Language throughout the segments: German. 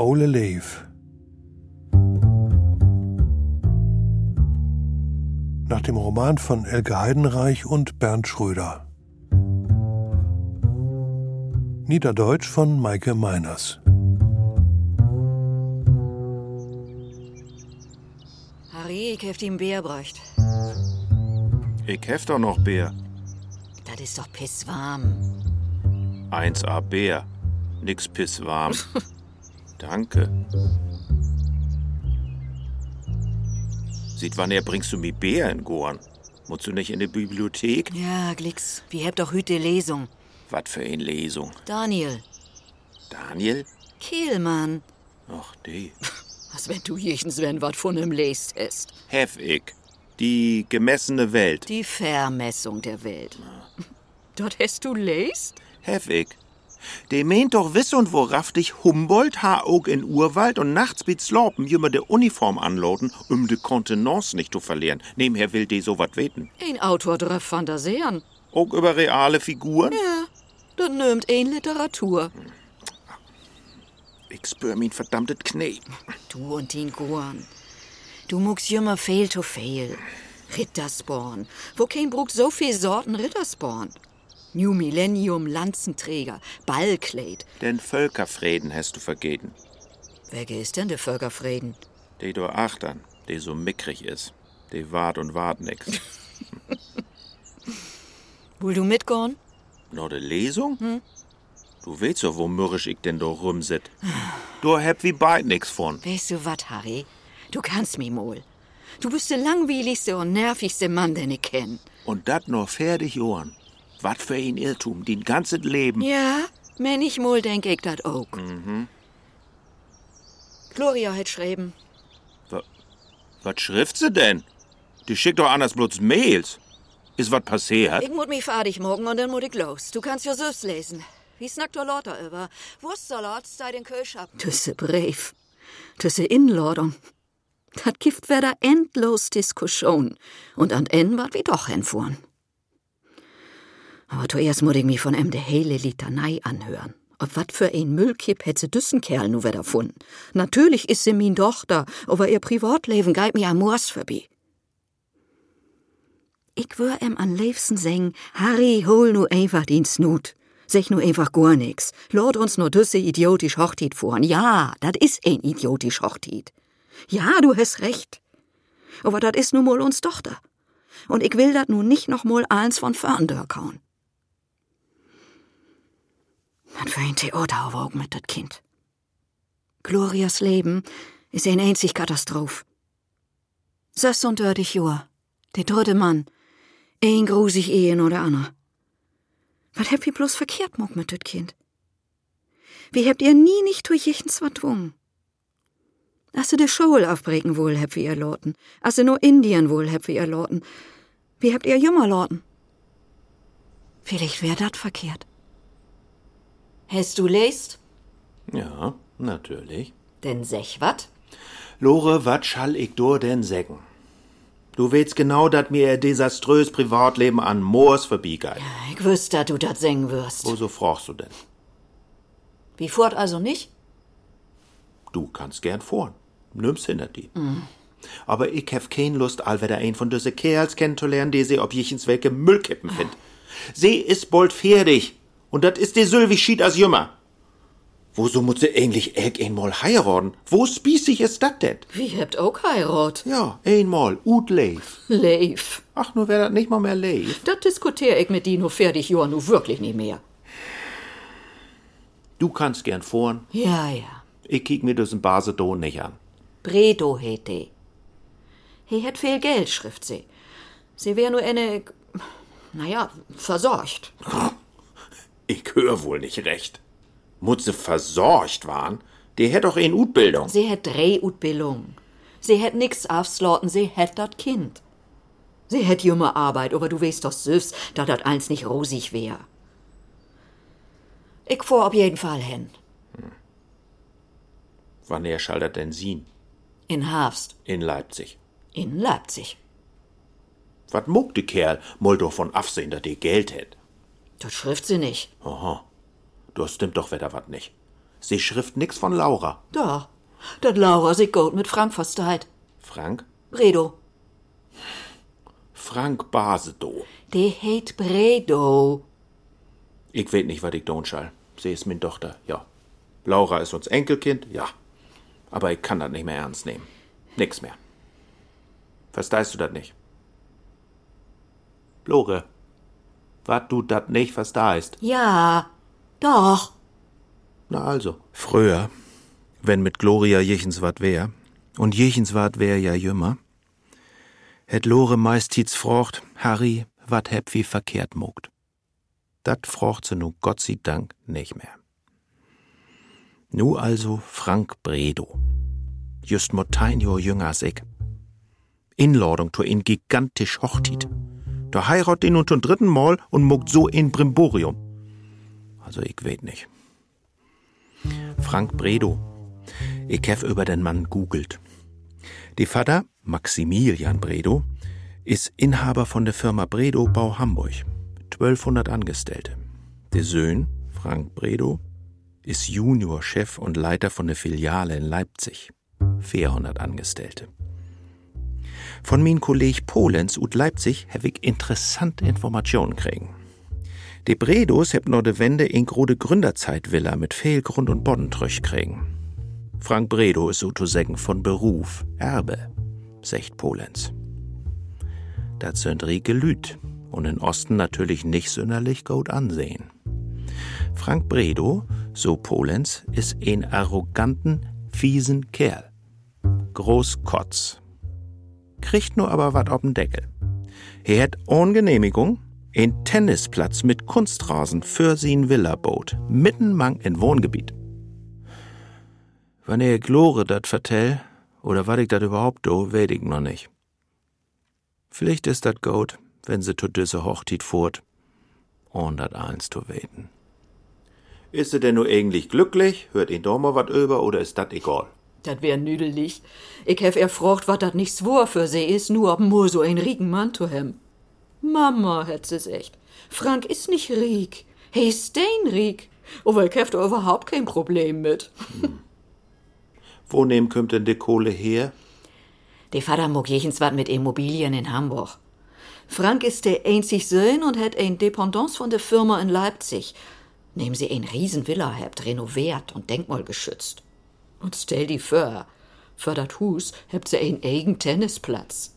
Ole Leef. Nach dem Roman von Elke Heidenreich und Bernd Schröder. Niederdeutsch von Maike Meiners. Harry, ich heft ihm Bär bräucht. Ich hef doch noch Bär. Das ist doch pisswarm. 1A Bär. Nix pisswarm. Danke. Sieht wann er bringst du mi Bär in Gorn? Musst du nicht in die Bibliothek? Ja, Glicks, wir habt doch hüte Lesung. Was für ein Lesung. Daniel, Daniel? Kehlmann. Ach, die. Was, wenn du jechens wenn wat von em lest hast? Hef ich. Die gemessene Welt. Die Vermessung der Welt. Dort hast du lest? Hef ich. De meint doch wiss und worauf dich Humboldt ha auch in Urwald und nachts mit Slopen jümmer de Uniform anloten, um de Kontenance nicht zu verlieren. Nebenher will de so wat weten. Ein Autor drauf fantasieren. Auch über reale Figuren? Ja, das nimmt ein Literatur. Ich spür min verdammtet Knie. Du und den Gorn. Du muckst jümmer fehl to fehl. Rittersporn. Wo kein Bruck so viel Sorten Rittersporn. New Millennium Lanzenträger, Ballkleid. Den Völkerfrieden hast du vergeten. Wer ist denn der Völkerfrieden? De du achtern, de so mickrig is. De wart und wart nix. Will du mitgorn? Nur de Lesung? Du weißt doch, wo mürrisch ich denn da rumsit. Du heb wie beid nix von. Weißt du wat, Harry? Du kannst mi mol. Du bist der langweiligste und nervigste Mann, den ich kenn. Und dat nur fertig Ohren. Wat für ein Irrtum, den ganzen Leben. Ja, wenn ich mol denk ich dat auch. Gloria hat schreiben. Was schrift sie denn? Die schickt doch anders bloß Mails. Ist wat passiert? Ich muss mich fertig morgen und dann muss ich los. Du kannst ja selbst lesen. Wie snackt der Lauter über? Wurstsalat sei den Kühlschappen. Tüsse Brief. Tüsse Inladung. Dat gibt wieder endlos Diskussion. Und an Ende wat wir doch hinfuhren. Aber zuerst muss ich mich von em de hele Litanei anhören. Ob wat für ein Müllkipp hätte düssen Kerl nu wieder gefunden. Natürlich ist sie min Tochter, aber ihr Privatleben geht mir am Moors vorbei. Ich wür em an liebsten singen, Harry, hol nu einfach den Snut. Sech nu einfach gar nix. Lord uns nur düsse idiotisch Hochtit fuhren. Ja, dat is ein idiotisch Hochtit. Ja, du hast recht. Aber dat is nu mal uns Tochter. Und ich will dat nu nicht noch mal eins von vorn kauen. Was für ein Theater auch mit dat Kind. Glorias Leben ist ein einzig Katastroph. Sess und dördig Joa, der dritte Mann, ein grusig Ehen oder Anna. Was habt ihr bloß verkehrt muck mit dat Kind? Wie habt ihr nie nicht durch jichens wat dwungen? Als de Schule aufbrechen wohl, habt ihr loten. Als sie nur Indien wohl, habt ihr loten. Wie habt ihr Jummer loten? Vielleicht wär dat verkehrt. Hast du lest? Ja, natürlich. Denn sech wat? Lore, wat schall ich do denn sägen? Du weißt genau, dat mir ihr desaströs Privatleben an Moors vorbeigeht. Ich wüsste, dass du dat singen wirst. Wo so fragst du denn? Wie fort also nicht? Du kannst gern vorn. Nimm's hinter die. Aber ich hef kein Lust, allweder ein von düsse Kerls kennenzulernen, die sie ob jichens welke Müllkippen find. Sie ist bald fertig. Und dat ist die Sylvie schied as jümmer. Woso muss sie eigentlich äg einmal heiraten? Wo spießig ist dat denn? Wie habt auch heirat? Ja, einmal, ut leif. Leif. Ach, nur wär dat nicht mal mehr leif. Dat diskutier ich mit Dino fertig, Joa, nu wirklich nicht mehr. Du kannst gern vorn. Ja, ja. Ich kiek mir diesen Basedon nicht an. Bredo het de. He hat viel Geld, schrift sie. Sie wär nur eine, naja, versorgt. Ich hör wohl nicht recht. Sie versorgt waren? Die hätt doch een Utbildung. Sie hat Drehutbildung. Sie hat nix aufslauten, sie hat dat Kind. Sie hat junge Arbeit, aber du weißt doch selbst, dass dat eins nicht rosig wär. Ich fuhr auf jeden Fall hin. Wann er schall dat denn sien? In Herbst. In Leipzig. In Leipzig. Wat muck de Kerl, moll doch von afsehen, dat die Geld hätt. Das schrift sie nicht. Aha. Du stimmt doch wieder wat nicht. Sie schrift nix von Laura. Doch, dat Laura sich gut mit Frank versteht. Frank? Bredo. Frank Basedow. De heet Bredo. Ich weet nicht, was ich tun soll. Sie ist min Tochter, ja. Laura ist uns Enkelkind, ja. Aber ich kann das nicht mehr ernst nehmen. Nix mehr. Verstehst du das nicht? Lore, was du das nicht verstehst? Ja, doch. Na also. Früher, wenn mit Gloria jechens wat wär, und jechens wat wär ja jümmer, hätt Lore meist frocht, Harry, wat heb wie verkehrt mogt. Dat frocht sie nu Gott sei Dank nicht mehr. Nu also Frank Bredo. Just motein jo jünger als ich. Inladung to in gigantisch Hochtit. Da heirat den und zum dritten Mal und mogt so in Brimborium. Also ich weet nicht. Frank Bredo. Ich hef über den Mann googelt. Die Vater, Maximilian Bredo, ist Inhaber von der Firma Bredo Bau Hamburg. 1200 Angestellte. Der Sohn, Frank Bredo, ist Juniorchef und Leiter von der Filiale in Leipzig. 400 Angestellte. Von min Kolleg Polenz und Leipzig habe ich interessante Informationen kriegen. Die Bredos heb no de Wende in grode Gründerzeitvilla mit viel Grund und Boddentrüch kriegen. Frank Bredo ist so zu sagen von Beruf Erbe, secht Polenz. Dat sind rike Lüt und in Osten natürlich nicht sonderlich gut ansehen. Frank Bredo, so Polenz, ist ein arroganten, fiesen Kerl. Groß Kotz. Kriegt nur aber wat ob'n Deckel. Er hat ohne Genehmigung ein Tennisplatz mit Kunstrasen für sin Villa-Boot, mitten mang in Wohngebiet. Wann er Glore dat vertell, oder wat ich dat überhaupt do, weet ich noch nicht. Vielleicht ist dat gut, wenn se to düsse Hochtit furt, und dat eins zu weten. Ist er denn nur eigentlich glücklich? Hört ihn doch mal wat über, oder ist dat egal? Dat wär nüdelig. Ich hef erfrocht, wat dat nicht swor für sie is, nur ob mo so ein rieken Mann zu hem. Mama, hätt sie's echt. Frank is nicht riek. He is steinriek. Aber ich hef da überhaupt kein Problem mit. Wo nehm kümmt denn die Kohle her? Der Vater mag jechens wat mit Immobilien in Hamburg. Frank ist der einzig Sohn und hat ein Dependance von der Firma in Leipzig. Nehmen sie ein Riesenvilla habt renoviert und denkmalgeschützt. Und stell die vor, für dat Hus habt sie ein eigen Tennisplatz.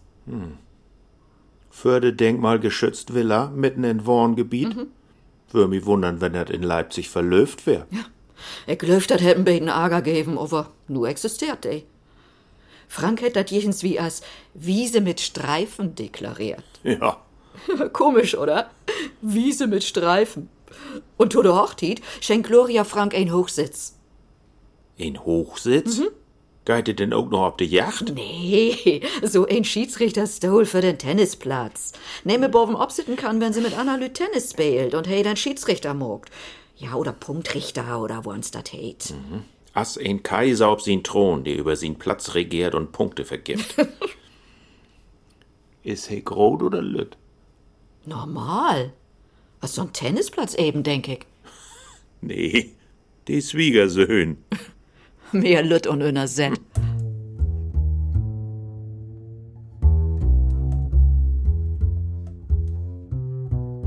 Für de denkmalgeschützt Villa mitten in Wohngebiet? Würde mich wundern, wenn das in Leipzig verlöft wär. Ich glaub, dat hätten beiden Ärger geben, aber nur existiert de. Frank hätt dat jechens wie als Wiese mit Streifen deklariert. Ja. Komisch, oder? Wiese mit Streifen. Und to der Hochtit schenkt Gloria Frank ein Hochsitz. Ein Hochsitz? Geht ihr denn auch noch auf die Yacht? Nee, so ein Schiedsrichterstuhl für den Tennisplatz. Nehme Boven obsitten kann, wenn sie mit Anna Lü Tennis spielt und hey dann Schiedsrichter mogt. Ja, oder Punktrichter oder wo's dat heit. Ass ein Kaiser auf sin Thron, der über sin Platz regiert und Punkte vergibt. Ist he grot oder lütt? Normal. Was so ein Tennisplatz eben, denk ich. Nee, die Schwiegersöhn. Mehr Lütt und öner Set.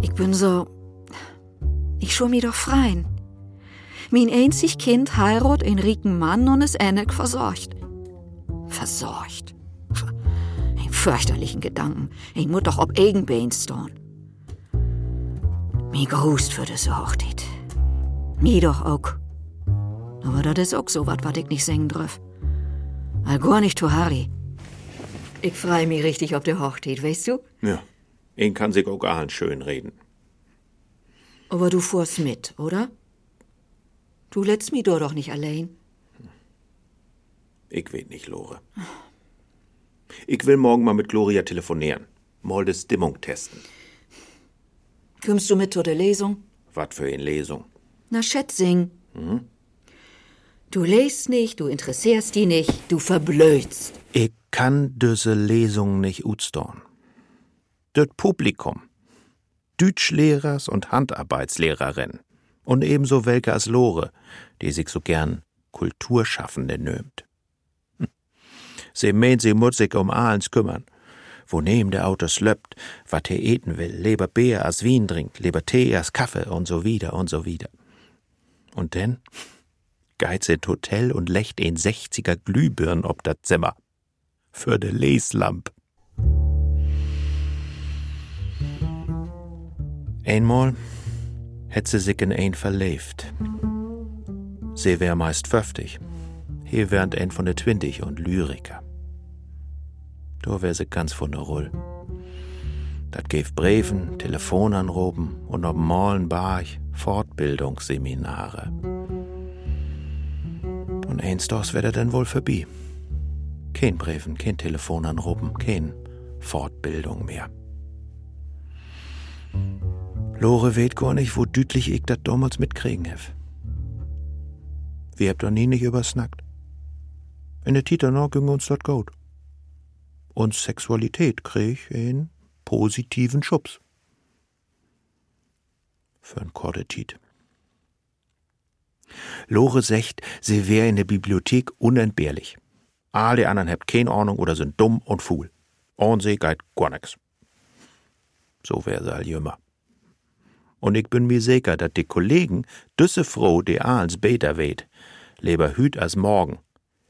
Ich bin so. Ich schau mi doch freien. Mein einzig Kind heirat einen rieken Mann und ist ähnlich versorgt. Versorgt. Ein fürchterlichen Gedanken. Ich muss doch ob Eigenbein stehen. Mi grust für das Hochtit. Mi doch auch. Aber das ist auch so wat, wat ich nicht singen darf. All gar nicht zu Harry. Ich freu mich richtig auf der Hochtit, weißt du? Ja. Ihn kann sich auch nicht schön reden. Aber du fuhrst mit, oder? Du lässt mich doch nicht allein. Ich weet nicht, Lore. Ich will morgen mal mit Gloria telefonieren. Mal die Stimmung testen. Kommst du mit zu der Lesung? Wat für eine Lesung. Na, Schätzing. Du lest nicht, du interessierst die nicht, du verblödst. Ich kann diese Lesung nicht utstorn. Das Publikum, Deutschlehrers und Handarbeitslehrerinnen, Und ebenso welke als Lore, die sich so gern Kulturschaffende nömt. Hm. Sie meint, sie muss sich um alles kümmern. Wo neben der Auto slöppt, wat er eten will, lieber Bier als Wien trinkt, lieber Tee als Kaffee und so wieder und so wieder. Und denn ins Hotel und lecht ein 60er Glühbirn ob das Zimmer. Für de Leslamp. Einmal hätt sie sich in ein verlebt. Sie wär meist 50. Hier während ein von der Twintig und Lyriker. Da wär sie ganz von der Rull. Dat gäf Briefen, Telefonanrufen und ob Malen Barch Fortbildungsseminare. Und eins dos wär dann wohl vorbei. Kein Briefen, kein Telefonanrufen, kein Fortbildung mehr. Lore weet gar nicht, wo dütlich ich dat damals mitkriegen hef. Wir habt doch nie nicht übersnackt. In der Titana ging uns dat gut. Und Sexualität krieg einen positiven Schubs. Für'n Kordetit. Lore secht, sie wär in der Bibliothek unentbehrlich. Alle anderen habt keine Ahnung oder sind dumm und fuhl. Und sie geht gar nix. So wär sie all jümmer. Und ich bin mir sicher, dat die Kollegen düsse froh, die als beter weht, lieber hüt als morgen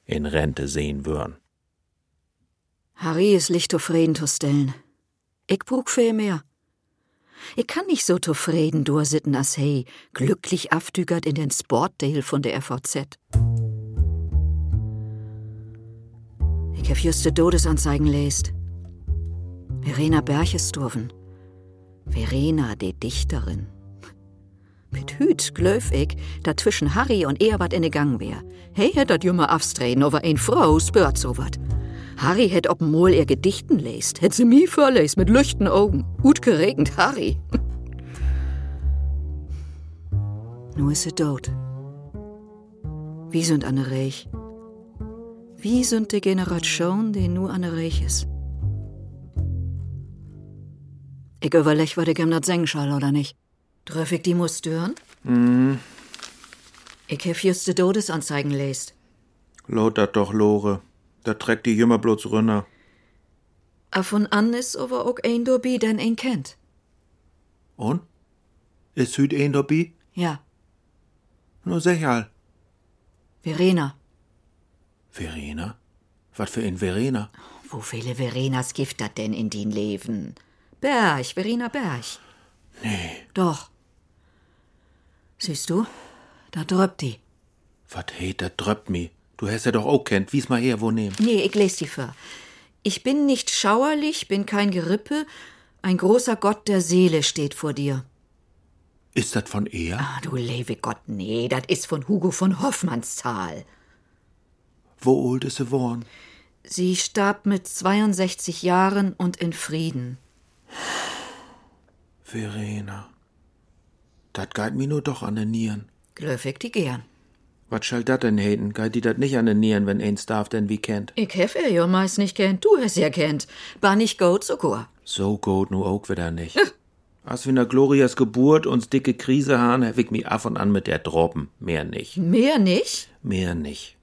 in Rente sehen würden. Harry is licht zufrieden zu stellen. Ich brug viel mehr. Ich kann nicht so zufrieden durchsitten als hey, glücklich aftügert in den Sportdale von der FVZ. Ich hab just die Todesanzeigen lest. Verena Berchesturven. Verena, die Dichterin. Mit Hüt glöf ich, dat zwischen Harry und er wat in de Gang wär. Hey hätt dat jummer afstreden, over ein Frau spürt so wat. Harry hätt ob mol er Gedichten lest, hätt sie mi vorlest mit lüchten Augen. Gut geregend, Harry. Nu is sie tot. Wie sind an Reich? Wie sind die Generation, die nu an Reich is? Ich überleg, was ich ihm dat singen soll, oder nicht? Treff ich die muss stören? Mhm. Ich hab just die Todesanzeigen lest. Laut dat doch, Lore. Da trägt die Jümmer bloß runter. A von an is aber auch ein dobi, den ein kennt. Und? Ist hüt ein dabei? Ja, Nur sicher. Verena. Verena? Was für ein Verena? Wo viele Verenas gibt dat denn in din Leben? Berg, Verena Berg. Nee. Doch. Siehst du? Da dröppt die. Wat heet, dat dröppt mi. Du hast ja doch auch kennt. Wies mal her, wo nehmen. Nee, ich les die für. Ich bin nicht schauerlich, bin kein Gerippe. Ein großer Gott der Seele steht vor dir. Ist dat von er? Ah, du lebe Gott, nee, das ist von Hugo von Hoffmannsthal. Wo old ist sie worn? Sie starb mit 62 Jahren und in Frieden. Verena. Dat geht mi nur doch an den Nieren. Glöfig die gern. Was schall dat denn heten? Geht die dat nicht an den Nieren, wenn eins darf denn wie kennt? Ich hef er ja meist nicht kennt, du hast ja kennt. War nicht gut sogar. So gut nu auch wieder nicht. Als wir nach Glorias Geburt uns dicke Krise haben, hab ich mi af und an mit der Droppen. Mehr nicht. Mehr nicht? Mehr nicht.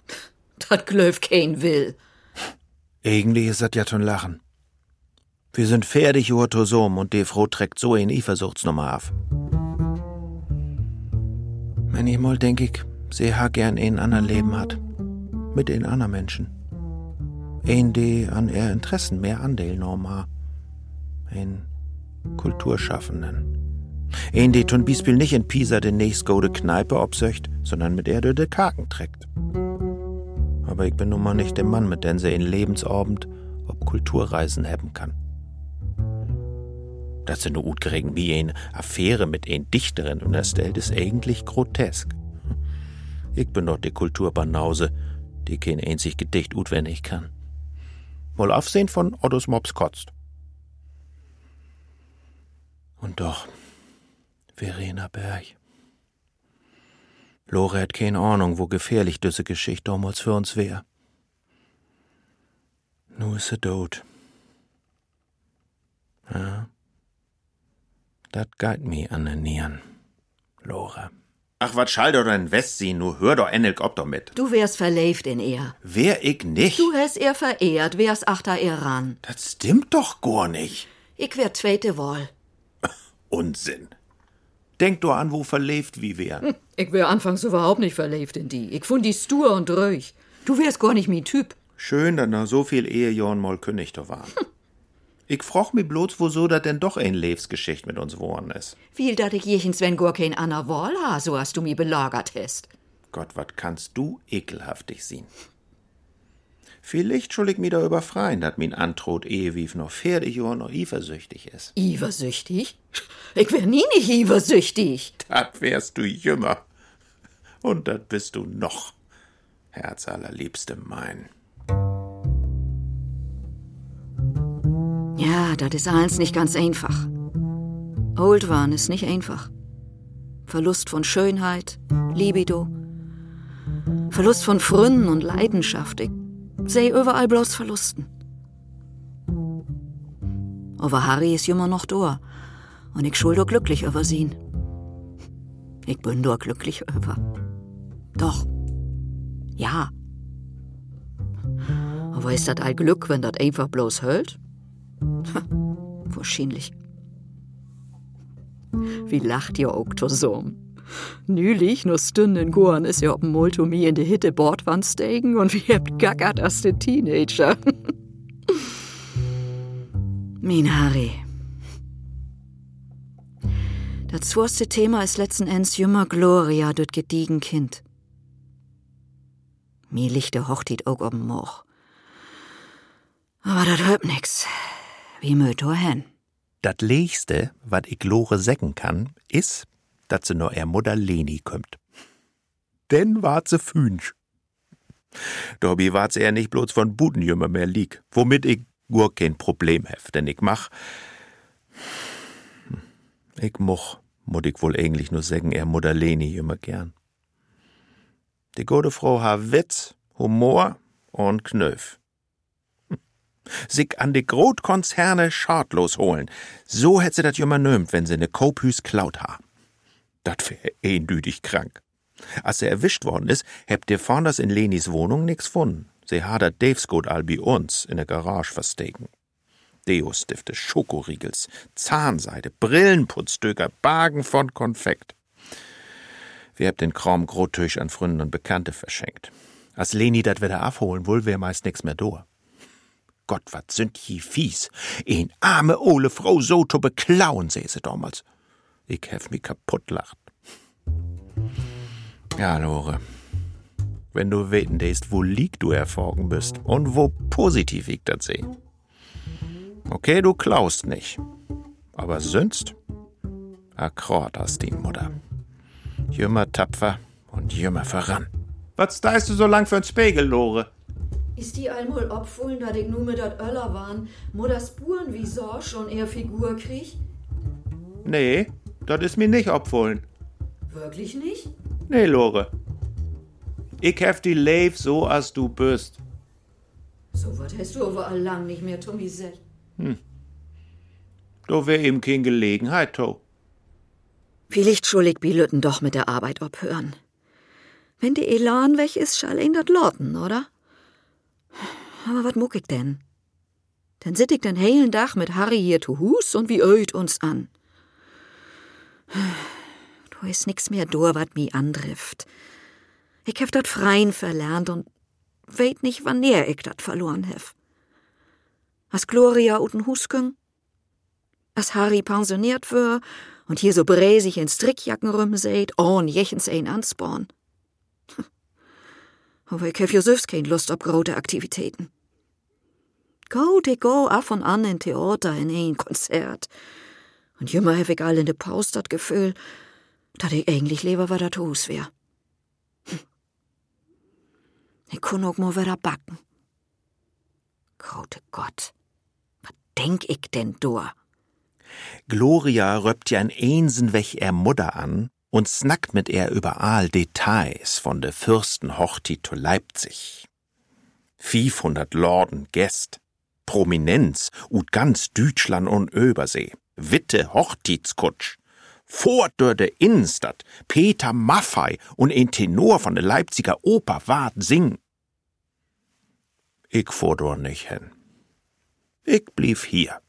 Dat Glöf kein will. Eigentlich ist dat ja schon Lachen. Wir sind fertig über Tosom und die Frau trägt so ein Eifersuchtsnummer auf. Manchmal denk ich, sie ha gern einen anderen Leben hat. Mit den anderen Menschen. Ein, die an ihr Interessen mehr Anteil normal. Ein Kulturschaffenden. Ein, die zum Beispiel nicht in Pisa den nächstgode Kneipe obsöcht, sondern mit er de Kaken trägt. Aber ich bin nun mal nicht der Mann, mit dem sie in Lebensabend ob Kulturreisen haben kann. Das sind nur utgeregen wie eine Affäre mit ein Dichterin und das stellt ist eigentlich grotesk. Ich bin doch die Kulturbanause, die kein einzig Gedicht utwendig kann. Wohl aufsehen von Ottos Mops kotzt. Und doch, Verena Berg. Lore hat keine Ahnung, wo gefährlich diese Geschichte damals für uns wär. Nu ist sie tot. Ja, dat geht mi an den Nieren, Lore. Ach, wat schall doch in Westsehen, nur hör doch endlich ob doch mit. Du wärst verlebt in er. Wär ich nicht? Du hast er verehrt, wärst achter er ran. Das stimmt doch gar nicht. Ich wär zweite Wahl. Unsinn. Denk doch an, wo verlebt wie wär. Ich wär anfangs überhaupt nicht verlebt in die. Ich fand die stur und ruhig. Du wärst gar nicht mein Typ. Schön, dass nach so viel Ehejahren mal Kündigter waren. Ich froch mi bloß, wieso dat denn doch ein Lebensgeschicht mit uns worden is. Viel, dat ich jechens wenn gar kein Anna Wahl ha, so hast du mi belagert hast. Gott, wat kannst du ekelhaftig sehen. Vielleicht schuld ich mi da überfreien, dat min Antrot Ehewief noch Pferdejahr noch eifersüchtig is. Iversüchtig? Ich wär nie nicht iversüchtig. Dat wärst du jümmer. Und dat bist du noch, Herz allerliebste mein. Ja, das ist alles nicht ganz einfach. Old waren ist nicht einfach. Verlust von Schönheit, Libido, Verlust von Fründen und Leidenschaft. Ich seh überall bloß Verlusten. Aber Harry ist immer noch da und ich schuld glücklich über sie. Ich bin doch glücklich über. Doch. Ja. Aber ist das all Glück, wenn das einfach bloß hält? Wahrscheinlich. Wie lacht ihr so? Nülich, nur Stunden Gorn ist ja ob Multomi in de Hitte Bordwand steigen und wie habt gackert as de Teenager. Min Harry. Das zweite Thema ist letzten Endes jümmer Gloria, dort gediegen Kind. Mir der Hochtit auch ob'n Moch. Aber das hört nix. Wie möt hen? Dat Leichste, wat ich Lore säcken kann, is, dat se nur er Mutter Leni kümmt. Denn wart se fünsch. Dobby wart er nicht bloß von Budenjümmer mehr lieg, womit ich gur kein Problem hef, denn ich mach. Ich moch, mut ich wohl eigentlich nur sägen, er Mutter Leni jümmer gern. Die gute Frau ha Witz, Humor und Knöf sich an de Grotkonzerne schadlos holen. So hätt sie dat jümmer nömt, wenn sie ne Kopüs klaut ha. Dat wär eendütig krank. Als sie erwischt worden is, hebt ihr vornders in Lenis Wohnung nix gefunden. Sie dat Davesgut all bei uns in der Garage versteken. Deo-Stifte, Schokoriegels, Zahnseide, Brillenputzdöker, Bagen von Konfekt. Wir habt den Kram Grottisch an Fründen und Bekannte verschenkt. Als Leni dat wieder abholen will, wär meist nix mehr do. Gott, wat sind hi fies. Een arme ole Frau so to beklauen, seh sie damals. Ich hef mi kaputt lacht. Ja, Lore. Wenn du weten dest, wo liegt du erfolgen bist und wo positiv ich dat seh. Okay, du klaust nicht. Aber sünst? Akkord hast die Mutter. Jümmer tapfer und jümmer voran. Was steist du so lang für'n Spiegel, Lore? Ist die einmal opfohlen, dat ich nur mit dat Öller waren, mo das Spuren wie so schon eher Figur krieg? Nee, das ist mir nicht opfohlen. Wirklich nicht? Nee, Lore. Ich hef die Leif so, als du bist. So wat hast du aber lang nicht mehr, Tommy Sell. Du wär eben kein Gelegenheit, to. Vielleicht schuldig Bilütten doch mit der Arbeit abhören. Wenn die Elan weg ist, schall ihn dat loten, oder? Aber wat muck ich denn? Dann sit ich den heilen Dach mit Harry hier zu Hus und wie öit uns an. Du is nix mehr do, wat mi andrift. Ich hef dat Freien verlernt und weet nicht, wann näher ich dat verloren hef. As Gloria uten Hus küng? As Harry pensioniert wär und hier so bräsig in Strickjacken rumseht, ohn jechens ein ansporn. Aber ich hef ja selbst kein Lust auf große Aktivitäten. Gut, ich go ab und an in Theater, in ein Konzert. Und jümmer hef ich all in de Pause dat Gefühl, dat ich eigentlich lieber dat Hus wär. Hm. Ich kun auch mal wieder backen. Grote Gott, was denk ich denn do? Gloria röppt ja ein Einsen weg er Mutter an und snackt mit er überall Details von de Fürstenhochtit zu Leipzig. 500 Lorden Gäst, Prominenz ut ganz Deutschland und Übersee, Witte Hochtitskutsch, Fort durch de Innenstadt, Peter Maffei und ein Tenor von der Leipziger Oper wart singen. Ich fuhr dort nicht hin. Ich blieb hier.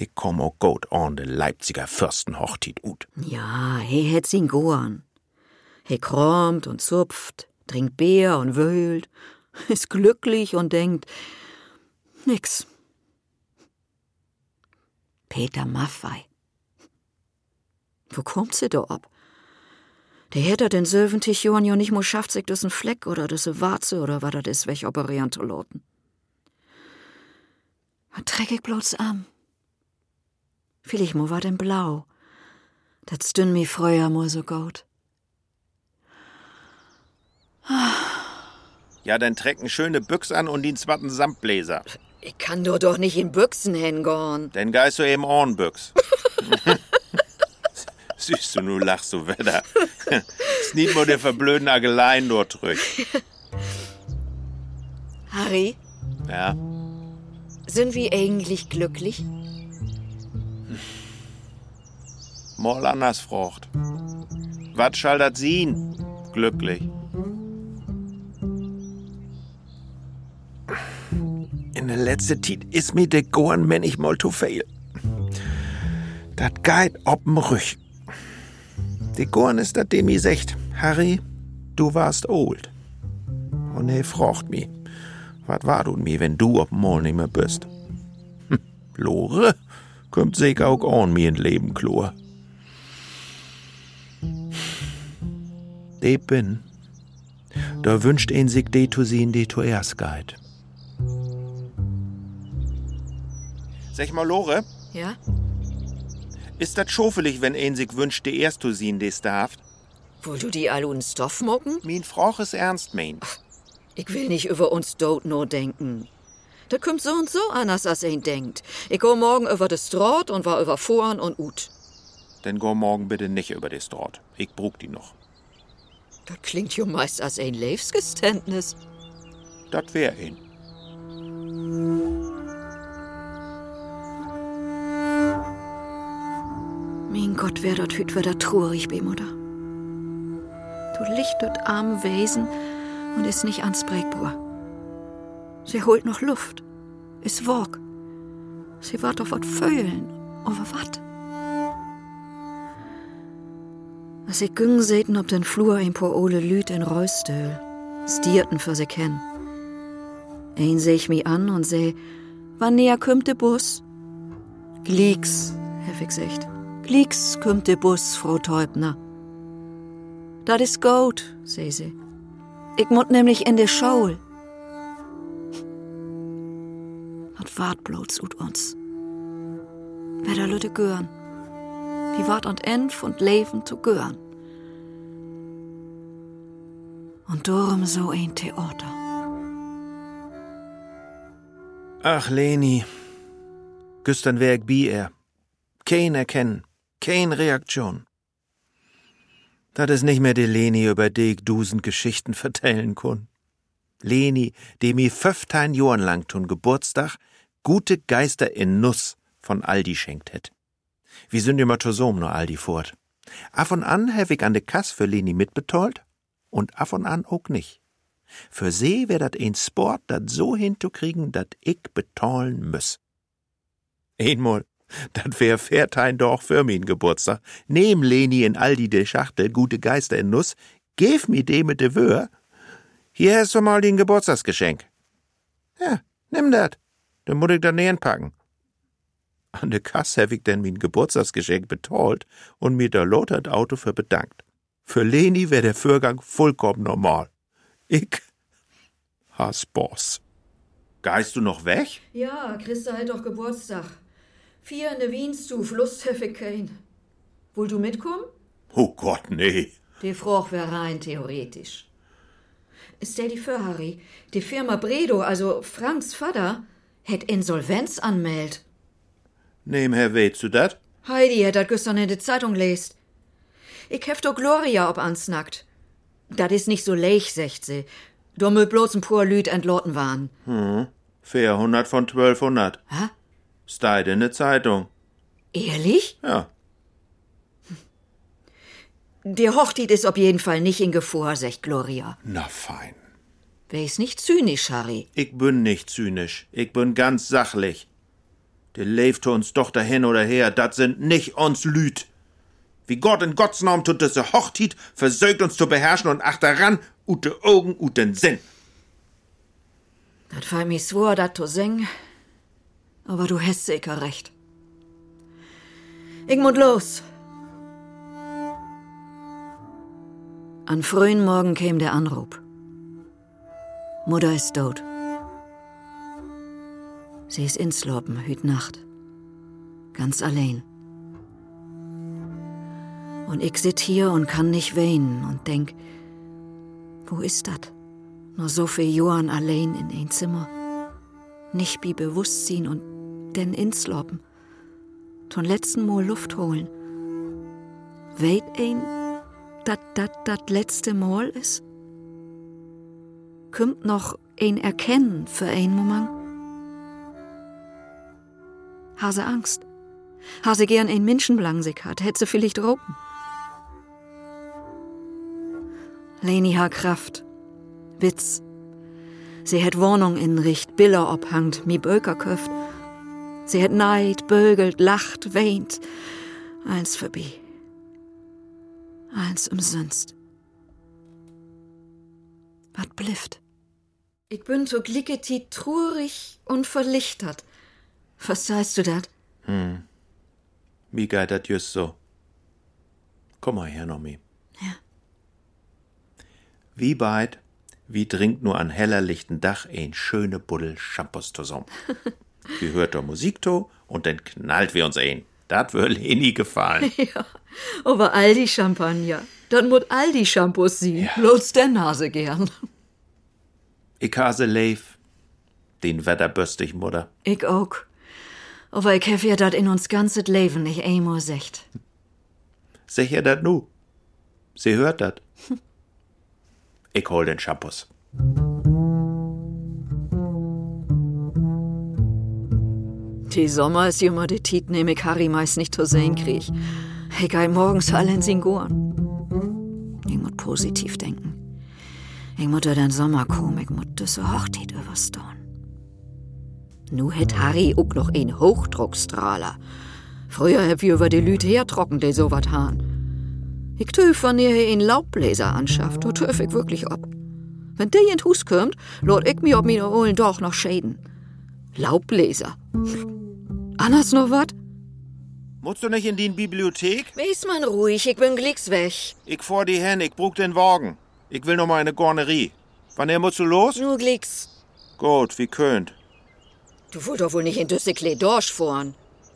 Ich komm auch gut an de Leipziger Fürstenhochtit ut. Ja, he hätt sin goan. He kromt und zupft, trinkt Bier und wöhlt, ist glücklich und denkt, nix. Peter Maffei. Wo kommt sie da ab? Der hätte den Söwentich Johann ja nicht mo schafft sich ein Fleck oder a Warze oder was das is weg operieren zu loten. Was träg ich bloß am? Vielleicht mo war denn blau. Das stünn mi früher mo so gut. Ja, dann trecken schöne Büchs an und den zwatten Samtbläser. Ich kann doch doch nicht in Büchsen hingorn. Denn geist du eben Ohrenbüchs. Süß du, nu lachst du Wetter. Sniet mo der verblöden Ageleien dort zurück. Harry, Ja, sind wir eigentlich glücklich? Mal anders frocht. Wat schall dat sien? Glücklich. In der letzte Tiet is mi de Gorn men ich mal zu viel. Dat geit ob'n Rüch. De Gorn is dat dem i secht, Harry, du warst old. Und er frocht mi, wat war du mi, wenn du ob'n Mol nimmer bist? Hm, Lore, kommt sich auch an mi in Leben klor. De bin. Da wünscht een sich de zu sehen, de zuerst geit. Sag mal, Lore, Ja? ist dat schofelig, wenn een sich wünscht, de erst zu sehen, des darf? Wohl du die alle uns Stoff mucken? Min Froch is ernst meint. Ich will nicht über uns dort nur denken. Da kommt so und so anders, als ein denkt. Ich go morgen über das Straat und war über Foren und Ut. Denn go morgen bitte nicht über des dort. Ich brug die noch. Das klingt ja meist als ein Lebensgeständnis. Dat wär een. Mein Gott, wär dat hüt wieder traurig, Bemutter. Du licht dort arm Wesen und ist nicht ansprechbar. Sie holt noch Luft, ist wog. Sie wart auf wat Vögeln, aber wat? Als ich güng sehten ob den Flur ein paar ole Lüt in Reustöl, stierten für sie kennen. Ein seh ich mi an und seh, wann näher kümmt de Bus? Glieks, hef ich gesagt. Glieks kümmt de Bus, Frau Teubner. Dat is gut, seh sie. Ich mut nämlich in de Schaul. Hat wart bloß ut uns. Wer da Lütte gören. Wie wart und Enf und Leben zu gören. Und darum so ein Theater. Ach, Leni. Gestern wär ich bi er. Kein erkennen. Kein Reaktion. Dat is nicht mehr die Leni, über die ich dusend Geschichten vertellen kun. Leni, die mi 15 Jahren lang tun Geburtstag gute Geister in Nuss von Aldi schenkt het. Wie sind immer zusammen nur Aldi fort. Af und an hab ich an de Kass für Leni mitbetalt und af und an auch nicht. Für sie wär dat ein Sport, dat so hinzukriegen, dat ich betalen müss. Einmal, dat wär Fairtein doch für min Geburtstag. Nehm Leni in Aldi de Schachtel gute Geister in Nuss, gef mi de mit de Wör. Hier hast du mal den Geburtstagsgeschenk. Ja, nimm dat. Dann muss ich da nähen packen. An de Kasse hab ich denn min Geburtstagsgeschenk betalt und mir der lotert Auto für bedankt. Für Leni wär der Vorgang vollkommen normal. Ich has Boss. Geist du noch weg? Ja, Christa hat doch Geburtstag. Vier in der Wienstuf, Lust kein. Wohl du mitkommen? Oh Gott, nee. Die Froch wär rein theoretisch. Stell dir vor, Harry, die Firma Bredo, also Franks Vater, hätt Insolvenz anmeldt. Nehm Herr weißt du dat? Heidi hat dat gestern in der Zeitung lest. Ich hef doch Gloria ob ansnackt. Dat is nicht so leich, secht sie. Da mö bloß ein paar Lüd entloten waren. Fair 100 von 1200. Hä? Steigt in der Zeitung. Ehrlich? Ja. Die Hochtit ist auf jeden Fall nicht in Gefahr, sagt Gloria. Na fein. Wär's nicht zynisch, Harry. Ich bin nicht zynisch. Ich bin ganz sachlich. Der lebt uns doch dahin oder her, dat sind nicht uns Lüt. Wie Gott in Gottes Namen tut diese Hochtit, versögt uns zu beherrschen und achteran, ute Augen, uten Sinn. Das fällt mir schwor, dat zu singen. Aber du hast sicher recht. Ich muss los. An frühen Morgen käm der Anruf. Mutter ist tot. Sie ist inslopen, hüt Nacht. Ganz allein. Und ich sit hier und kann nicht weinen und denk, wo ist dat? Nur so viel Johann allein in ein Zimmer. Nicht bi Bewusstsein und denn insloppen. Ton letzten Mal Luft holen. Weit ein, dat dat dat letzte Mal ist? Kümmt noch ein Erkennen für ein Moment? Hase Angst. Hase gern ein Menschenblangsig hat, hätte sie vielleicht ropen. Leni ha Kraft. Witz. Sie hätt Wohnung inricht, Biller obhangt, mi Böker köft. Sie hätt neid, bögelt, lacht, weint. Eins vorbei. Eins umsonst. Wat blifft? Ich bin so glicketi trurig und verlichtert. Was sagst du dat? Hm. Wie geht dat just so? Komm mal her, Nomi. Ja. Wie beid, wie trinkt nur an heller lichten Dach ein schöne Buddel Shampoos zusammen. wir hört der Musik to und dann knallt wir uns ein. Dat wär Leni gefallen. Ja, aber Aldi Champagner. Dann muss Aldi Shampoos sie. Ja. Bloß der Nase gern. Ich hase leif, den wetterböstig Mutter. Ich auch. Aber ich hab ja dat in uns ganzes Leben nicht einmal secht. Sicher dat nu. Sie hört dat. Ich hol den Shampoos. Die Sommer ist immer die Tit, nehm ich Harry meist nicht zu sehen krieg. Ich geh morgens alle in Singoren. Ich muss positiv denken. Ich muss den Sommer kommen, ich muss diese Hochzeit überstehen. Nu hätt Harry auch noch einen Hochdruckstrahler. Früher hab wir über die Lüte hertrocken, die so wat han. Ich tüf, wenn ihr einen Laubbläser anschafft, du tüf ich wirklich ab. Wenn der in den Hus kommt, lot ich mir ob mir holen doch noch schäden. Laubbläser. Anders noch wat? Musst du nicht in die Bibliothek? Weiß man ruhig, ich bin glicks weg. Ich vor die Hen, ich brug den Wagen. Ich will noch mal eine Gornerie. Wann er musst du los? Nur glicks. Gut, wie könnt. Du wollt doch wohl nicht in Düsseldorf Dorsch fahren.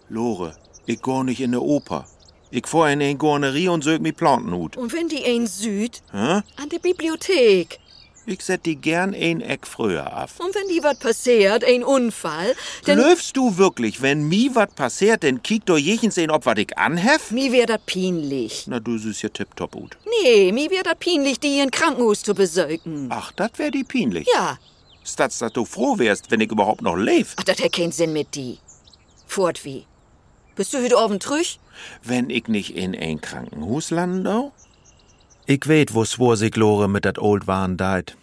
Lore, ich geh nicht in ne Oper. Ich fahr in eine Gornerie und sög mi Plantenhut. Und wenn die ein Süd? Hä? An der Bibliothek. Ich set die gern ein Eck früher ab. Und wenn die wat passiert, ein Unfall, dann Löfst du wirklich, wenn mi wat passiert, denn kiek do jechens sehen, ob wat ich anhef? mi wär dat pinlich. Na, du süß ja tipptopp gut. Nee, mi wär dat pinlich, die in Krankenhaus zu besöken. Ach, dat wär die pinlich. Ja, Stats, dass du froh wärst, wenn ich überhaupt noch leb. ach, dat hat keinen Sinn mit die. Fort wie. Bist du heute oben trüch? Wenn ich nicht in ein Krankenhaus lande? Ich weet, wo swor sich Lore mit dat Old Wahn deit.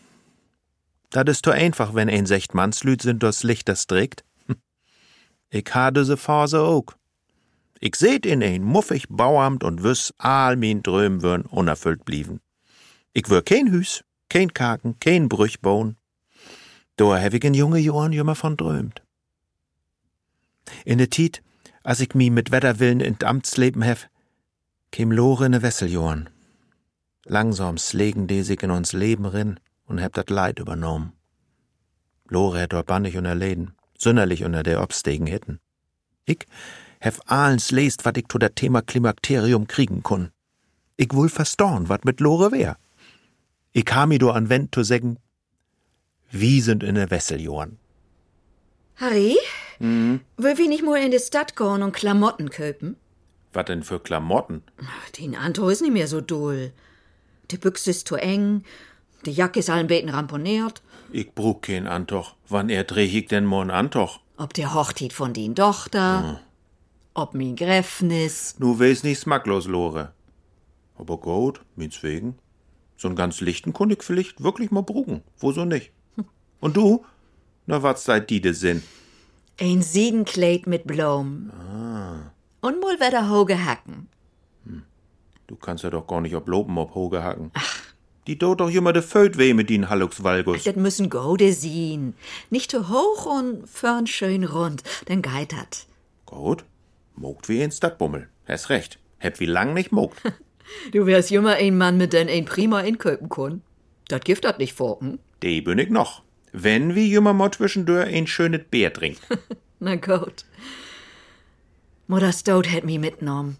Dat is to einfach, wenn ein secht Mannslüt sind das Licht das trägt. Hm. Ich ha diese Phase ook. Ich seht in ein muffig Bauamt und wüss, all min Dröm würn unerfüllt blieben. Ich wür kein Hüs, kein Kaken, kein Brüch ich in junge Jahren jümmer von drömt. In de Tiet, als ich mi mit Wetterwillen in Amtsleben hef, käm Lore ne Wesseljorn. Langsam slegen die sich in uns Leben rin und heb dat Leid übernommen. Lore hätt bannig unter Läden, sünderlich unter der Obstegen hätten. Ich hef ahlens lest, wat ich to dat Thema Klimakterium kriegen kun. Ich wohl verstorn, wat mit Lore wär. Ich kam mi do an Wend zu sägen, wie sind in der Wesseljorn. Harry? Will wir nicht mal in die Stadt gehen und Klamotten köpen? Wat denn für Klamotten? Den Anto ist nicht mehr so doll. Die Büchse ist zu eng, die Jacke ist allen Beten ramponiert. Ich brug kein Antoch. Wann er dreh ich denn mo n Antoch? Ob der Hochtit von den Tochter, ob min Gräfnis. Nu weiß nicht smacklos, Lore. Aber gut, mins wegen. So einen ganz lichten kunde ich vielleicht wirklich mal brugen. Wo so nicht? Und du? Na, was seid die de Sinn? Ein Siedenkleid mit Blom. Und mul wieder hoge Hacken. Du kannst ja doch gar nicht ob Lopen ob Hoge hacken. Die dort doch immer de Föld weh mit den Hallux Valgus. Das müssen Gode sehen. Nicht zu hoch und fern schön rund, denn geit dat. Gut, mogt wie in Stadtbummel. Hast recht. Heb wie lang nicht mogt. Du wärst jümmer ein Mann, mit den ein prima inköpen kun. Dat gift dat nicht vor, hm? De bin ich noch. Wenn wie jümmer mal zwischendurch ein schönes Bier trinkt. Na gut. Mutters Tod hat mi mitgenommen.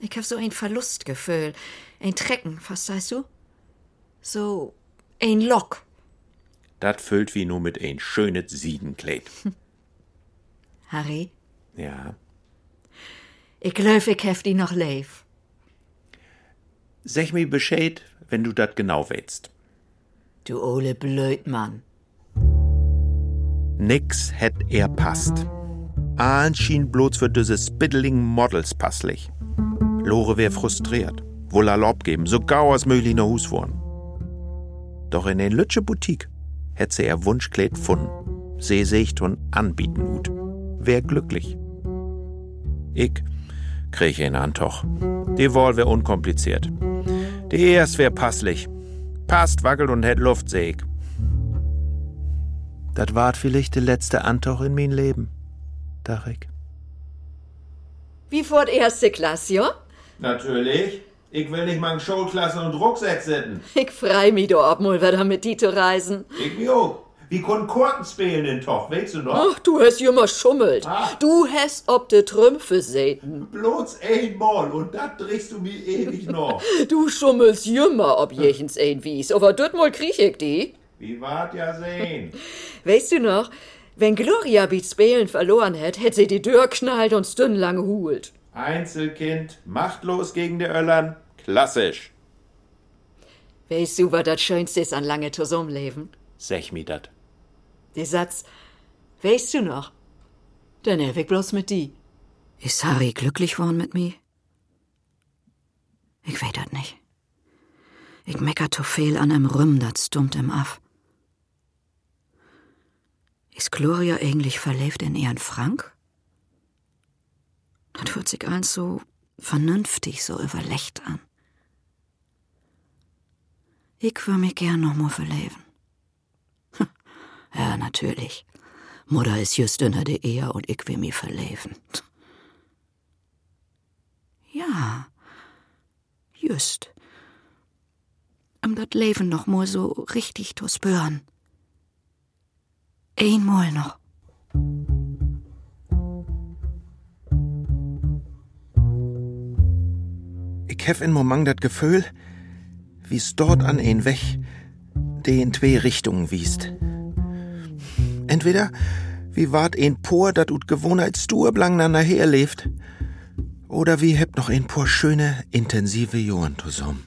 Ich hab so ein Verlustgefühl. Ein Trecken, verstehst du? So ein Lock. dat füllt wie nur mit ein schönes Siedenkleid. Harry, Ja. ich glaub, ich hef die noch leif. Sag mir Bescheid, wenn du dat genau weißt. Du ole Blödmann. Nix hätt er passt. Ahn schien bloß für diese spitteling Models passlich. Lore wär frustriert, wohl all abgeben, so gau als möglich nach Hus fahren. Doch in den Lütsche Boutique hätt sie ihr Wunschkleid gefunden. Sie sich und anbieten hut. Wär glücklich. Ich krieg ihn an Toch. Die Wahl wär unkompliziert. Die erst wär passlich. Passt, wackelt und hätt Luft, seh ich. Dat ward vielleicht der letzte Antoch in mein Leben, dach ich. Wie vor erste Klasse, ja? Natürlich. Ich will nicht mal Schulklasse und Rucksack sitten. Ich frei mi do ab, mal wieder mit die zu reisen. Ich mir auch. Wie kon Korten spielen Toch, weißt du noch? Ach, du hast jümmer schummelt. Ah. Du hast ob de Trümpfe säten. Bloß einmal und dat drehst du mir ewig noch. Du schummelst jümmer ob jechens ein wies, aber dort mal krieg ich die. Wie wart ja sehen? Weißt du noch, wenn Gloria bi Spelen verloren hätt, hätt sie die Tür knallt und stundenlang hult. Einzelkind, machtlos gegen die Öllern, klassisch. Weißt du, was das Schönste ist an lange Zusammenleben? Sech mi dat. Der Satz, weißt du noch? Dann helf ich bloß mit die. Ist Harry glücklich worden mit mir? Ich weiß das nicht. Ich mecker zu viel an em Rüm, das stummt im Aff. Ist Gloria eigentlich verlebt in ihren Frank? Das hört sich alles so vernünftig, so überlecht an. Ich würde mich gern noch mal verleben. Ja, natürlich. Mutter ist just unter der Ehe und ich will mich verleben. Ja, just. Um das Leben noch mal so richtig zu spüren. Einmal noch. Ich hef in Moment dat Gefühl, wie's dort an ein Weg, de in zwei Richtungen wiest. Entweder wie wart ein Por, dat ut Gewohnheitsdur blang nachher lebt, oder wie hebt noch ein paar schöne, intensive Joren zusammen.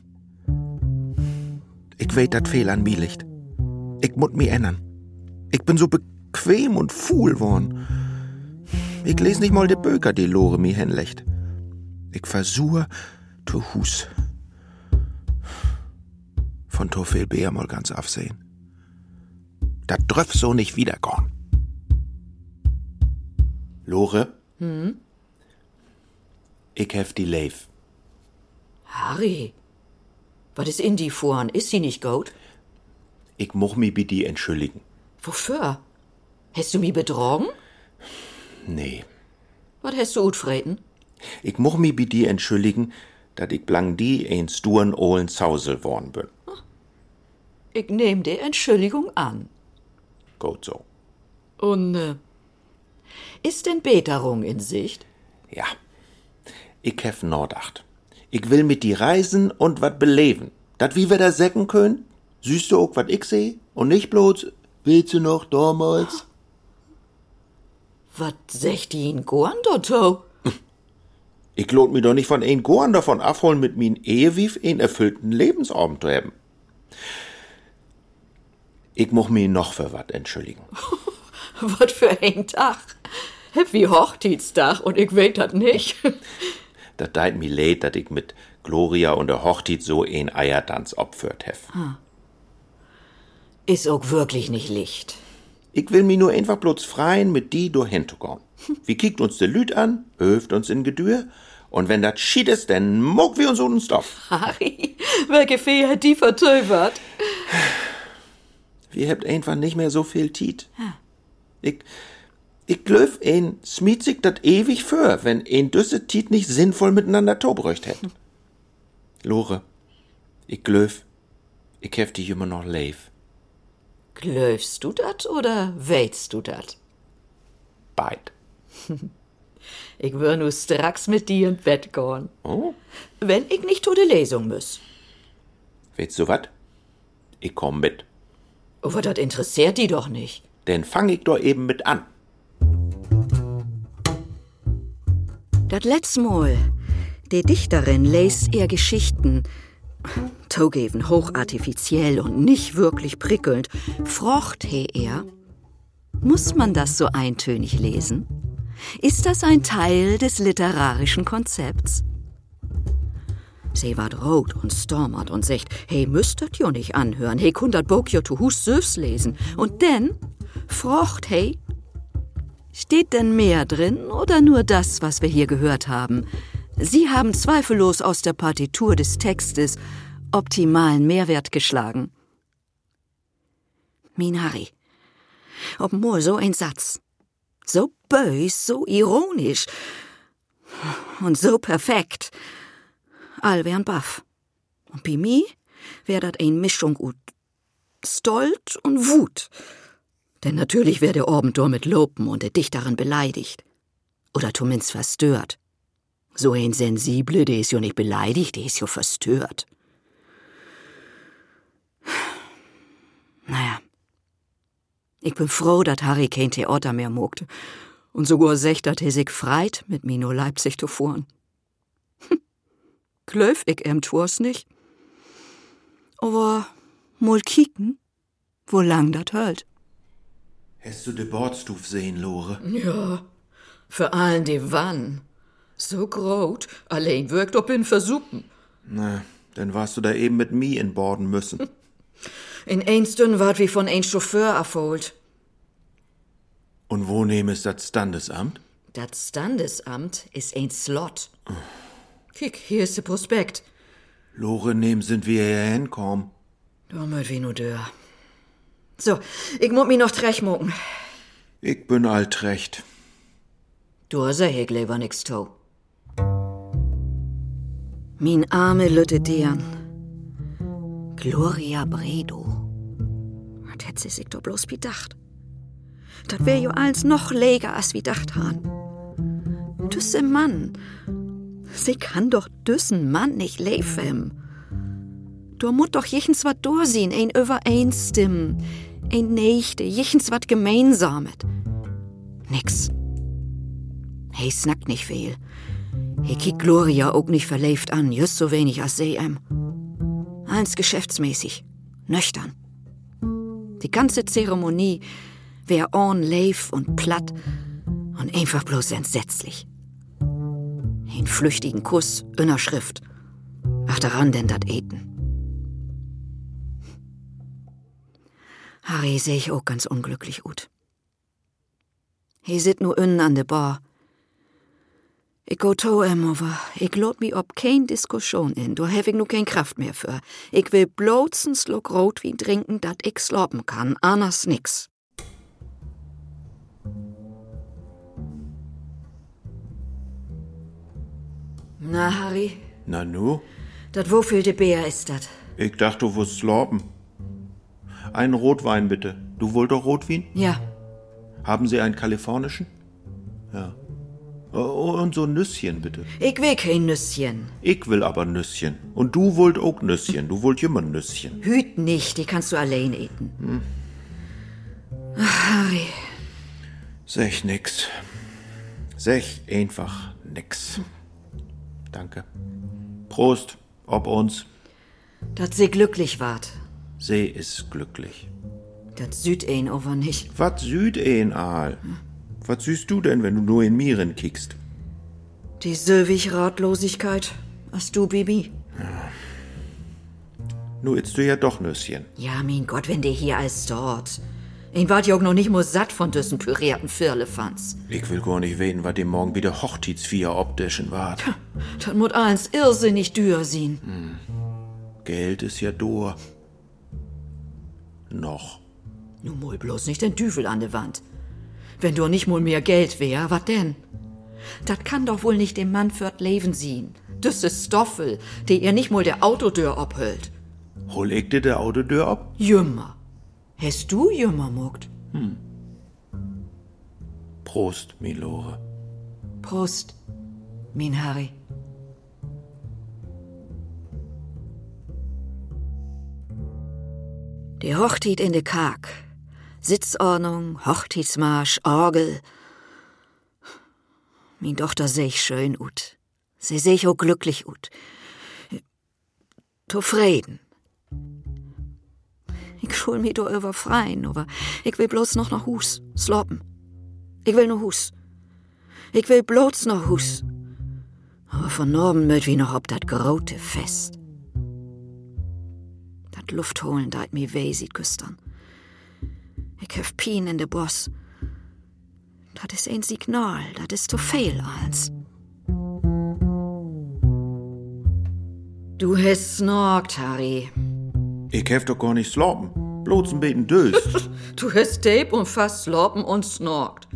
Ich weet dat fehl an mir licht. Ich mut mi ändern. Ich bin so bequem und fuhl worn. Ich les nicht mal de Böker, die Lore mi hinlecht. Ich versuche, tu Hus. Von to viel Bär mal ganz aufsehen. Da dröff so nicht wiedergorn. Lore? Hm? Ich hef die Leif. Harry, was ist in die vorn? Ist sie nicht gut? Ich moch mi bi die entschuldigen. Wofür? Hast du mich betrogen? Nee. Was hast du utfreten? Ich moch mi bi die entschuldigen, dat ich blang die ein sturen ohlen Zausel worn bin. Ich nehm die Entschuldigung an. Gut so. Und, äh, ist denn Beterung in Sicht? Ja. Ich hef Nordacht. Ich will mit die reisen und wat beleben. Dat wie wir da säcken können? Süßt du auch wat ich seh? Und nicht bloß, willst du noch damals? Was secht die in Gorn dort? Ich lot mi doch nicht von ein Gorn davon abholen, mit min Ehewief ein erfüllten Lebensabend zu haben. Ich moch mi noch für wat entschuldigen. Was für ein Tag. Wie Hochzeitstag und ich weet dat nicht. Dat deit mi leid, dat ich mit Gloria und der Hochtit so ein Eiertanz opfert hef. Ist auch wirklich nicht Licht. Ich will mi nur einfach bloß freien mit die durch hinzukommen. Wie kiekt uns de Lüt an, öft uns in Gedür, und wenn dat schied ist, dann muck wir uns unten Stoff. Harry, welche Fee hat die vertöbert? Wir habt einfach nicht mehr so viel Tiet. Ich, ich glöf ein smiet sich dat ewig für, wenn ein düsse Tiet nicht sinnvoll miteinander tobröcht hätt. Lore, ich glöf, ich hef dich immer noch leif. Glöfst du dat oder weitst du dat? Beid. Ich wür nu stracks mit dir ins Bett gehen. Oh, Wenn ich nicht to de Lesung müss. weißt du wat? Ich komm mit. Aber dat interessiert die doch nicht. Denn fang ich doch eben mit an. Dat letzte Mal, die Dichterin les ihr Geschichten, zugeben hochartifiziell und nicht wirklich prickelnd, frocht he er, muss man das so eintönig lesen? Ist das ein Teil des literarischen Konzepts? Sie ward rot und stormert und sagt, hey, müsstet jo nicht anhören, hey, kundert Bok jo to Hus Süfs lesen. Und denn, frocht hey, Steht denn mehr drin oder nur das, was wir hier gehört haben? Sie haben zweifellos aus der Partitur des Textes optimalen Mehrwert geschlagen. Min Harry, ob nur so ein Satz, so bös, so ironisch und so perfekt, all wären baff. Und bei mir wär dat ein Mischung ut Stolt und Wut. Denn natürlich wär der Orbendor mit Lopen und der Dichterin beleidigt. Oder zumindest verstört. So ein Sensible, der ist jo nicht beleidigt, der ist jo verstört. Naja. Ich bin froh, dat Harry kein Theater mehr mogt. Und sogar sech, dat er sich freit, mit mir nur Leipzig zu fuhren. Klöf ich em Tours nicht. Aber mal kicken, wo lang dat hölt. Hast du de Bordstuf sehen, Lore? Ja, für allen die wann. So groß, allein wirkt ob in Versuppen. Na, dann warst du da eben mit mi in Borden müssen. In Einstün ward wie von ein Chauffeur erfohlt. Und wo nehm es das Standesamt? Das Standesamt ist ein Slot. Kick, hier ist der Prospekt. Lore, nehm sind wir hier hinkommen. Damit wie nur dör. So, ich muss mich noch trechtmucken. Ich bin altrecht. Du hast ja hier lieber nix to. Min arme Lütte deren. Gloria Bredo. Das hätt sie sich doch bloß bedacht. Das wär jo alles noch leger als wie dacht han. Düsse Mann. Sie kann doch düssen Mann nicht leben. Du mut doch jechens wat durchsehen, ein Übereinstimmen, ein Nächte, jechens wat Gemeinsamet. Nix. Hey, snackt nicht viel. He kick Gloria auch nicht verlebt an, just so wenig als sie em. Eins geschäftsmäßig, nüchtern. Die ganze Zeremonie wär on leif und platt und einfach bloß entsetzlich. Ein flüchtigen Kuss, in der Schrift. Ach daran denn dat Eten. Harry seh ich auch ganz unglücklich ut. He sit nu innen an de Bar. Ich go to over. Ich lot mi ob kein Diskussion in. Du hef ich nu kein Kraft mehr für. Ich will bloß n Schluck Rotwein trinken, dat ich sloppen kann. Anders nix. Na, Harry, Na nu? dat wofür de Bär ist dat? Ich dachte, du wirst sloppen. Einen Rotwein bitte. Du wollt doch Rotwein? Ja, Haben Sie einen kalifornischen? Ja. Oh, Und so ein Nüsschen bitte. ich will kein Nüsschen. Ich will aber Nüsschen. Und du wollt auch Nüsschen. Du wollt immer Nüsschen. Hüt nicht, die kannst du allein eten. Ach, Harry, Sech nix. Sech einfach nix. Danke. Prost, ob uns. dat sie glücklich ward. See ist glücklich. Dat süd ein over nicht. Was süd Aal? Was süßt du denn, wenn du nur in Mieren kickst? Die Sylwig Ratlosigkeit. Hast du, Bibi? Nu isst du ja doch Nüsschen. Ja, mein Gott, wenn der hier als dort. Ich wart ja auch noch nicht mal satt von diesen pürierten Firlefanz. Ich will gar nicht weten, was dem morgen wieder Hochzeitsvier optischen wart. Das muss eins irrsinnig dür sein. Geld ist ja dur. Noch. Nun mal bloß nicht den Düvel an der Wand. Wenn du nicht mal mehr Geld wär, wat denn? Das kann doch wohl nicht dem Mann fürt Leben sein. Das ist Stoffel, der ihr nicht mal der Autotür abhüllt. Hol ich dir der Autotür ab? Jümmer. Hast du Jümmer muckt? Prost, Milore. Prost, mein Harry. Die Hochtit in de Karg. Sitzordnung, Hochzeitsmarsch, Orgel. Min Tochter seh ich schön ut. Sie seh ich auch glücklich ut. Zufrieden. Ich schul mi do über freien, aber ich will bloß noch nach Hus, sloppen. Ich will nur Hus. Ich will bloß noch Hus. Aber von Norden möt wie noch ob dat grote Fest. Dat Luft holen deit mi weh sieht küstern. Ich hef Pien in de Boss. Dat is ein Signal, dat is zu viel als. Du hast snorkt, Harry. Ich hef doch gar nicht sloppen. Bloß ein bisschen döst. Du hast Tape und fast sloppen und snorkt.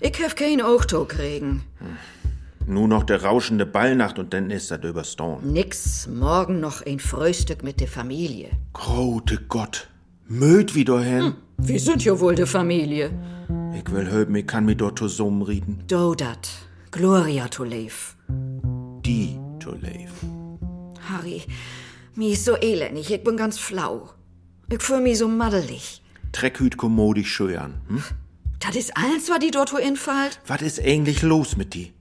Ich hef kein Auto kriegen. Nur noch der rauschende Ballnacht und dann ist das überstanden. Nix, morgen noch ein Frühstück mit der Familie. Grote Gott. Möd wieder hin. Wir sind ja wohl de Familie. Ich will hören, ich kann mi dort zusammenreden. Do dat, Gloria to live. Die to live. Harry, mi is so elendig, ich bin ganz flau. Ich fühl mi so maddelig. Treckhüt kommodisch schön. Hm? Das is alles, was die dort infallt? Was ist eigentlich los mit die?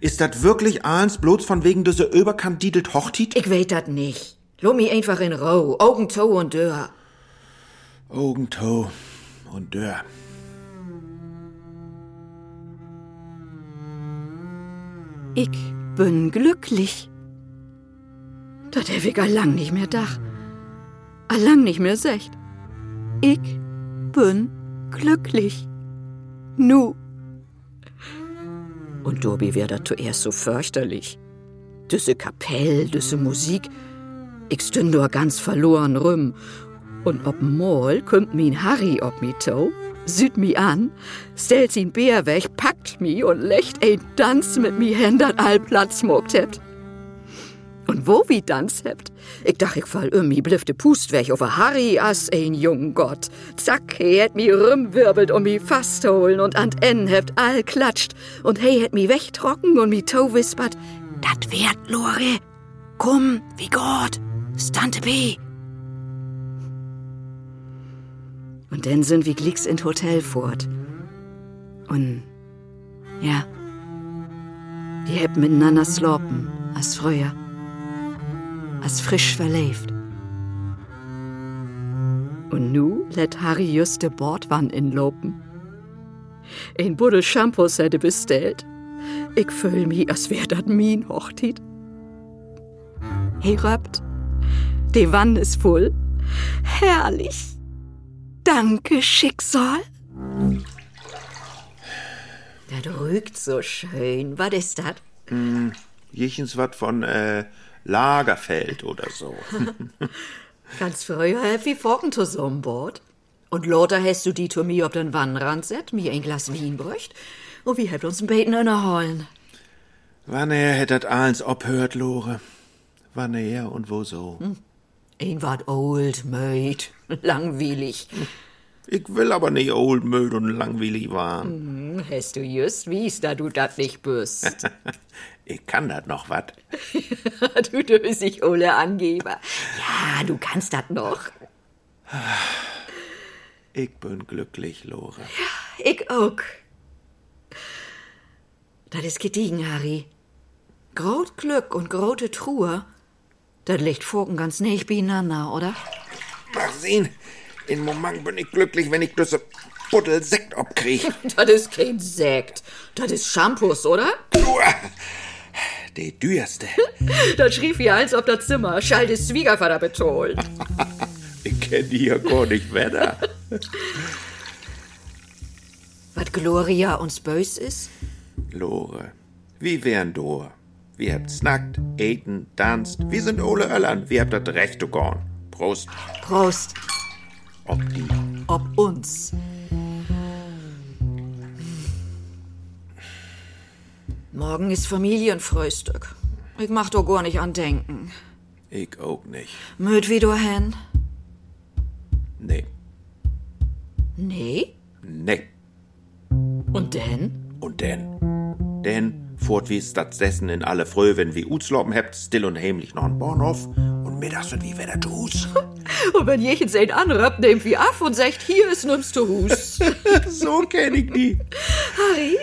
Ist das wirklich eins bloß von wegen dieser überkandidelt Hochtit? Ich weet dat nicht. Lo mi einfach in Rau, Augen, Toe und Dörr. Augentau und Dörr. Ich bin glücklich. Dat hab ich allang nicht mehr dach. Allang nicht mehr secht. Ich bin glücklich. Nu. Und Dobi wär dat zuerst so fürchterlich. Düsse Kapell, düsse Musik. Ich stünd nur ganz verloren rum. Und ob Mol kommt min Harry ob mi to, süd mi an, stellt sin Bär weg, packt mi und lecht ein Tanz mit mi Händern all Platz mogt. Und wo wie Tanz hebt? Ich dach, ich fall um mi blifte Pust weg over Harry as ein jung Gott. Zack, he het mi rumwirbelt und mi fastholen und an en hebt all klatscht und he het mi wegtrocken und mi to wispert, dat werd Lore. Komm, wie Gott, Stante B. Und dann sind wir glicks in Hotel fort. Und ja, die heb miteinander slopen, als früher, als frisch verlebt. Und nu let Harry just de Bordwann inlopen. Ein Buddel Shampoos hätte bestellt. Ich fühl mi, als wär dat min Hochtit. He röpt, die Wann ist voll. Herrlich. Danke, Schicksal. Das rügt so schön. Was ist das? Jichens wat von äh, Lagerfeld oder so. Ganz früher hab ich Forken zusammenbaut. Und lauter hast du die zu mir auf den Wannrand set, mir ein Glas Wien bräucht. Und wir hätt uns ein Beten innerholen. Wann er hätt dat eins obhört, Lore? Wann er und wo so? Ein wart old, möd, langweilig. Ich will aber nicht old, müd und langweilig waren. Hm, Hast du just wies, da du dat nicht bist. Ich kann dat noch wat. du dösig, Ole Angeber. Ja, du kannst dat noch. Ich bin glücklich, Lore. Ich auch. Das ist gediegen, Harry. Grot Glück und grote Truhe, das liegt Forken ganz nicht beieinander, oder? Mach sehen, in Moment bin ich glücklich, wenn ich diese Buddel Sekt abkrieg. Das ist kein Sekt. Das ist Shampoos, oder? Nur, die dürste. Das schrieb wie eins auf das Zimmer. Schall des Schwiegervater betont. ich kenn die ja gar nicht wetter. Was Gloria uns bös ist? Lore, wie wären do? Wir habt snackt, eten, tanzt. Wir sind alle Öllern. Wir habt das Recht gehen. Prost. Prost. Ob die. Ob uns. Morgen ist Familienfrühstück. Ich mach doch gar nicht an denken. Ich auch nicht. Möd wie du hen? Nee. Nee? Nee. Und denn? Und denn? Denn fort wie das Dessen in alle Früh, wenn wie Utsloppen hebt, still und heimlich noch ein Bahnhof und mittags wird wie wenn er Hus. Und wenn jechens ein anrappt, nehmt wie af und sagt, hier ist nimmst du Hus. so kenn ich die. Harry,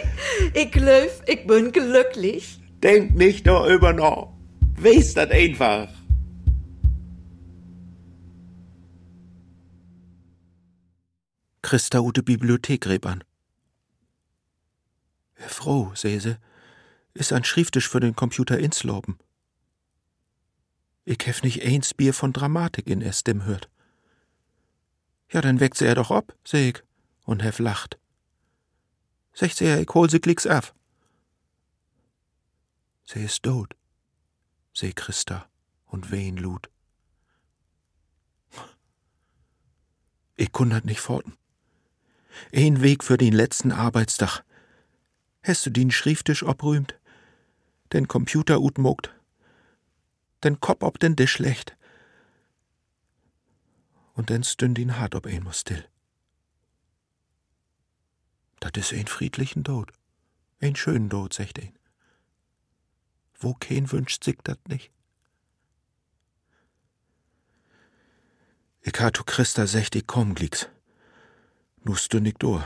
ich glaub, ich bin glücklich. Denk nicht darüber noch. Weiß das einfach. Christa ute Bibliothek. Herr Frau, seh se, ist ein Schrifttisch für den Computer insloben. Ich hef nicht eins Bier von Dramatik in er Stimm hört. Ja, dann weckt sie er doch ab, seh ich, und hef lacht. Secht sie, ich hol sie klicks af. Sie ist tot, seh Christa und wehen lud. Ich kundert nicht forten. Ein Weg für den letzten Arbeitstag. Hast du den Schrifttisch obrühmt, den Computer utmogt, den Kopf ob den Tisch schlecht, und dann stünd ihn hart ob muss still. Dat is ein friedlichen Tod, ein schönen Tod, secht ein. Wo kein wünscht sich dat nicht? Ich hat Christa secht, ich komm, Glicks. Nu stünd ich durch.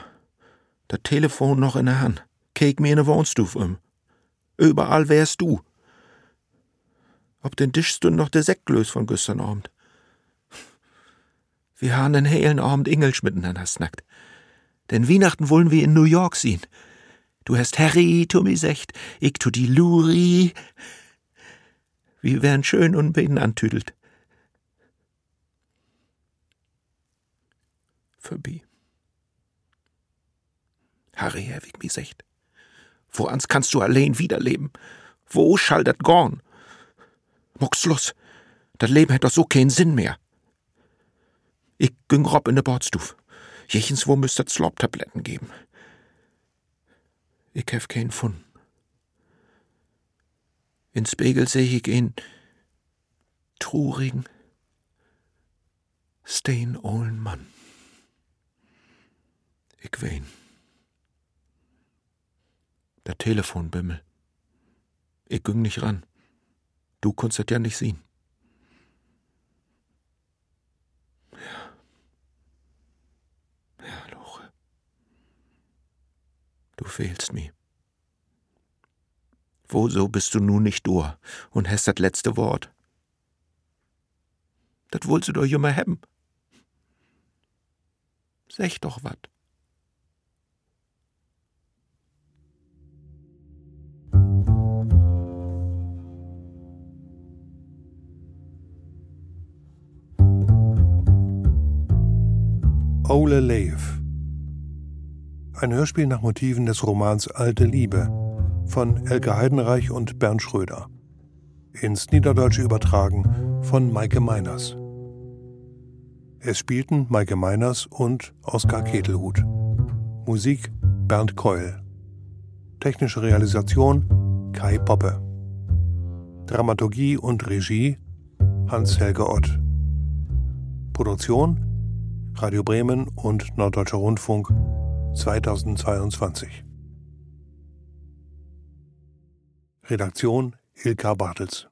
Dat Telefon noch in der Hand. Kek mir in der Wohnstuf um. Überall wärst du. Ob den Tisch stünd noch der Sektglös von gestern Abend. Wir haben den hellen Abend Englisch miteinander snackt. Denn Weihnachten wollen wir in New York sehen. Du hast Harry mi secht, ich tu die Luri. Wir wären schön und beten antüdelt. Vorbei. Harry, Herr wie mi secht. Wo kannst du allein wiederleben? Wo schall gorn? Muck's los. Dat Leben hätt doch so keinen Sinn mehr. Ich ging rob in de Bordstuf. Jechens wo müsst dat Slop-Tabletten geben. Ich hef keinen Fund. In Spiegel seh ich ihn trurigen, stehen ollen Mann. Ich wein. Der Telefon bimmel. Ich ging nicht ran. Du konntest das ja nicht sehen. Ja. Ja, Lore. Du fehlst mir. Woso bist du nun nicht du und hast das letzte Wort? Das wollst du doch immer haben. Sech doch wat. Ole Leif. Ein Hörspiel nach Motiven des Romans Alte Liebe von Elke Heidenreich und Bernd Schröder. Ins Niederdeutsche übertragen von Maike Meiners. Es spielten Maike Meiners und Oskar Ketelhut. Musik Bernd Keul. Technische Realisation Kai Poppe. Dramaturgie und Regie Hans-Helge Ott. Produktion Radio Bremen und Norddeutscher Rundfunk 2022. Redaktion Ilka Bartels